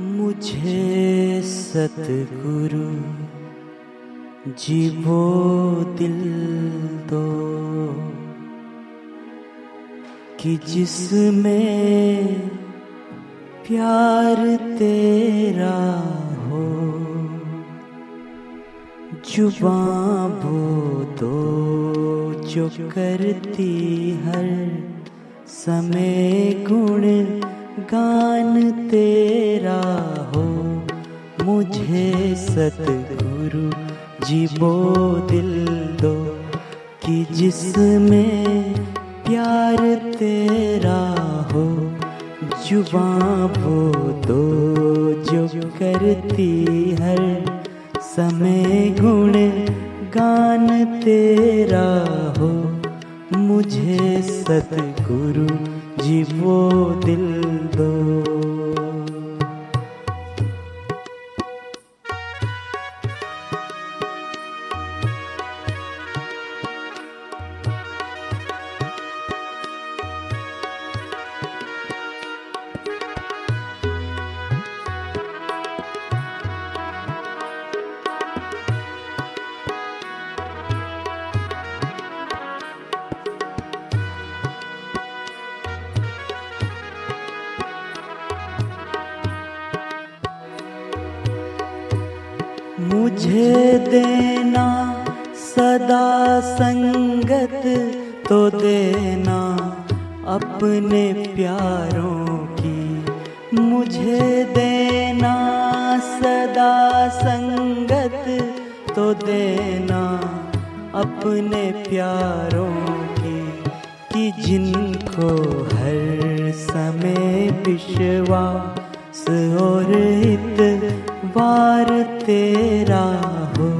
मुझे सतगुरु जीवो दिल दो कि जिसमें प्यार तेरा हो जुबा वो दो जो करती हर समय गुण गान तेरा हो, मुझे सतगुरु जीवो दिल दो, कि जिसमें प्यार तेरा हो जुबा वो दो जो करती हर समय गुण। गान तेरा हो, मुझे सतगुरु जीवो दिल दो। मुझे देना सदा संगत तो देना अपने प्यारों की। मुझे देना सदा संगत तो देना अपने प्यारों की। कि जिनको हर समय विश्वास और हित बार तेरा हो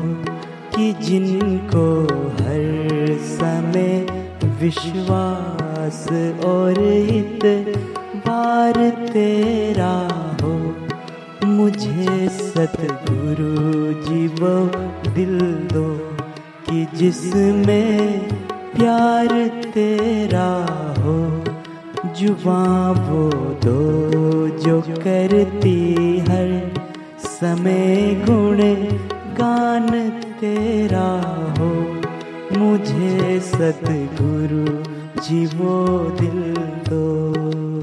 कि जिनको हर समय विश्वास और हित, बार तेरा हो। मुझे सतगुरु जीव दिल दो कि जिसमें प्यार तेरा हो। जुबा वो दो जो करती समय गुण गान तेरा हो। मुझे सतगुरु जीवो दिल दो।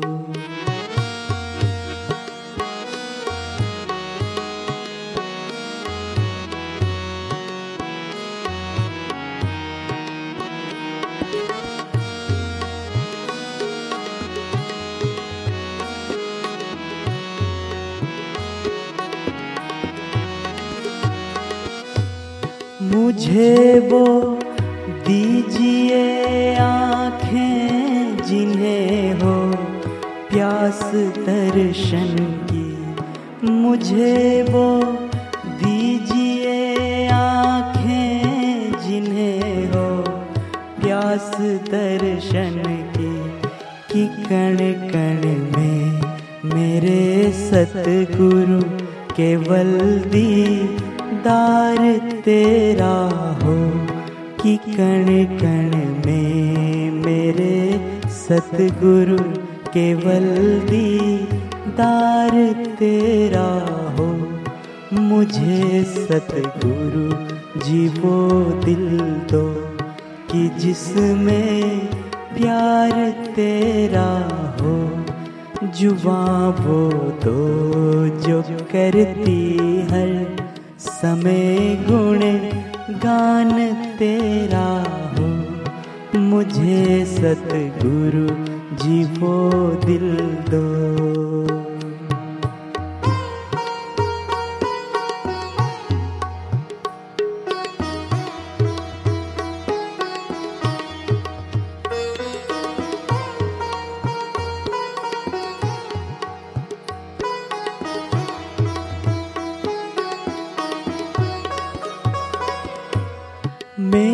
मुझे वो दीजिए आँखें जिन्हें हो प्यास दर्शन की। मुझे वो दीजिए आँखें जिन्हें हो प्यास दर्शन की कि कण कण में मेरे सतगुरु केवल दी दार तेरा हो कि कण कण में मेरे सतगुरु केवल दीदार तेरा हो। मुझे सतगुरु जी वो दिल दो कि जिसमें प्यार तेरा हो। जुबा वो दो जो करती हर समय गुण गान तेरा हो। मुझे सतगुरु जी वो दिल दो।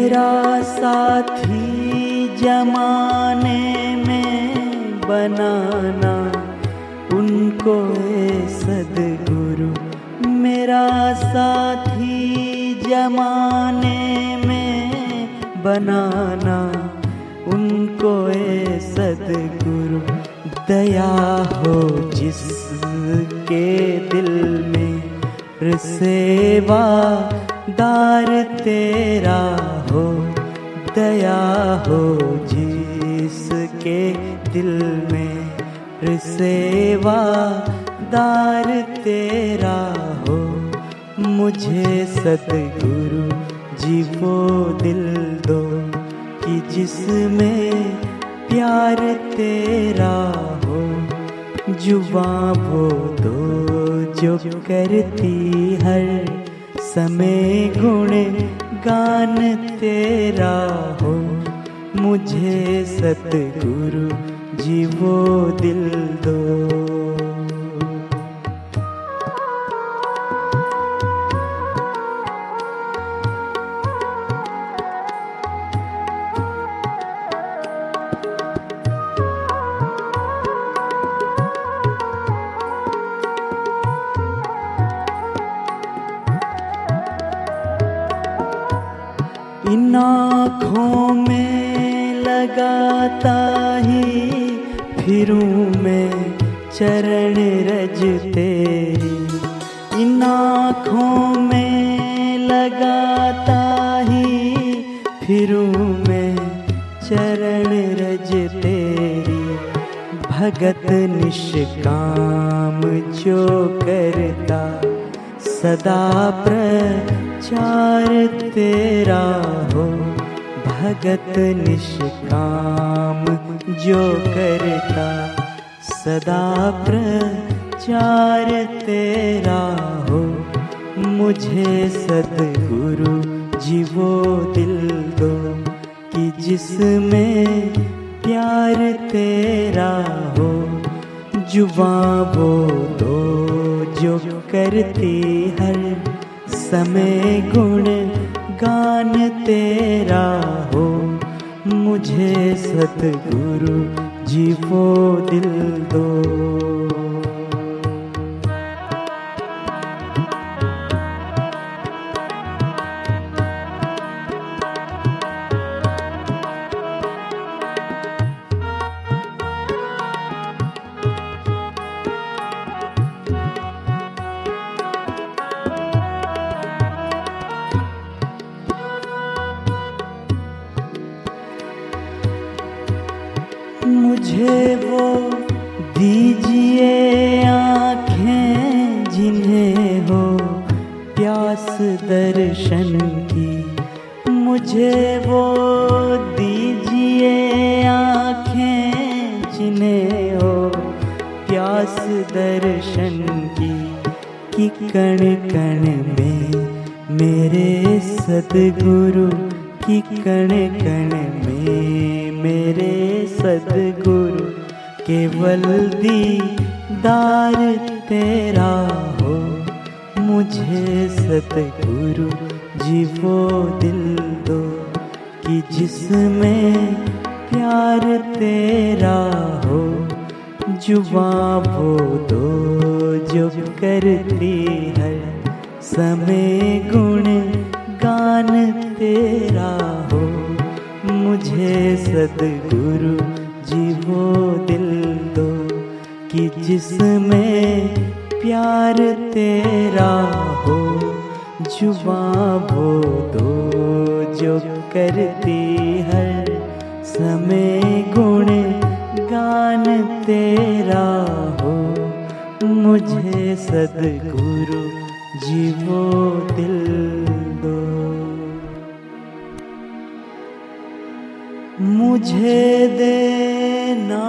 मेरा साथी जमाने में बनाना उनको सदगुरु। मेरा साथी जमाने में बनाना उनको ए सदगुरु। दया हो जिसके दिल में सेवा दार तेरा हो, दया हो जिसके दिल में सेवा दार तेरा हो। मुझे सतगुरु जी वो दिल दो कि जिसमें प्यार तेरा हो। जुबा वो दो जो करती हर समय गुण गान तेरा हो। मुझे सतगुरु जी वो दिल दो इन आँखों में लगाता ही फिरूं मैं चरण रज तेरी इन आँखों में लगाता ही फिरूं मैं चरण रज तेरी भगत निष्काम जो करता, सदा प्रचार तेरा हो, भगत निष्काम, जो करता सदा प्रचार तेरा हो। मुझे सदगुरु जीवो दिल दो, कि जिसमें प्यार तेरा हो। जुबा वो दो जो करती हर समय गुण गान तेरा हो। मुझे सतगुरु जी वो दिल दो। कि कण कण में, मेरे सदगुरु की कण कण में, मेरे सदगुरु केवल दीदार तेरा हो। मुझे सतगुरु जी वो दिल दो कि जिसमें प्यार तेरा हो। जुबा वो दो जो करती है। समय गुण गान तेरा हो। मुझे सदगुरु जीवो दिल दो कि जिसमें प्यार तेरा हो। जुबा वो दो जो करती हर समय गुण गान तेरा हो, मुझे सदगुरु जीवो दिल दो। मुझे देना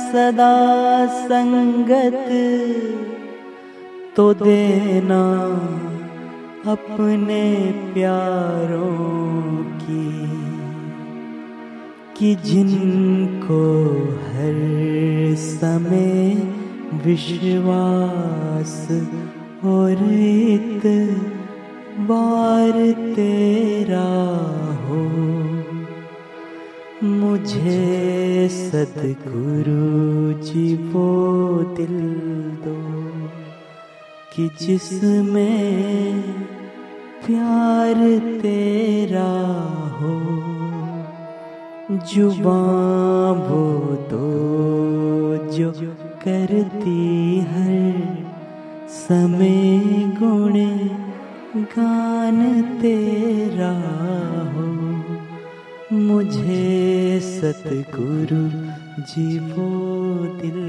सदा संगत तो देना अपने प्यारों की। कि जिनको हर समय विश्वास और इत बार तेरा हो, मुझे सतगुरु जी वो दिल दो कि जिसमें प्यार तेरा हो। जुबा वो तो जो करती हर समय गुण गान तेरा हो। मुझे सतगुरु जी वो दिल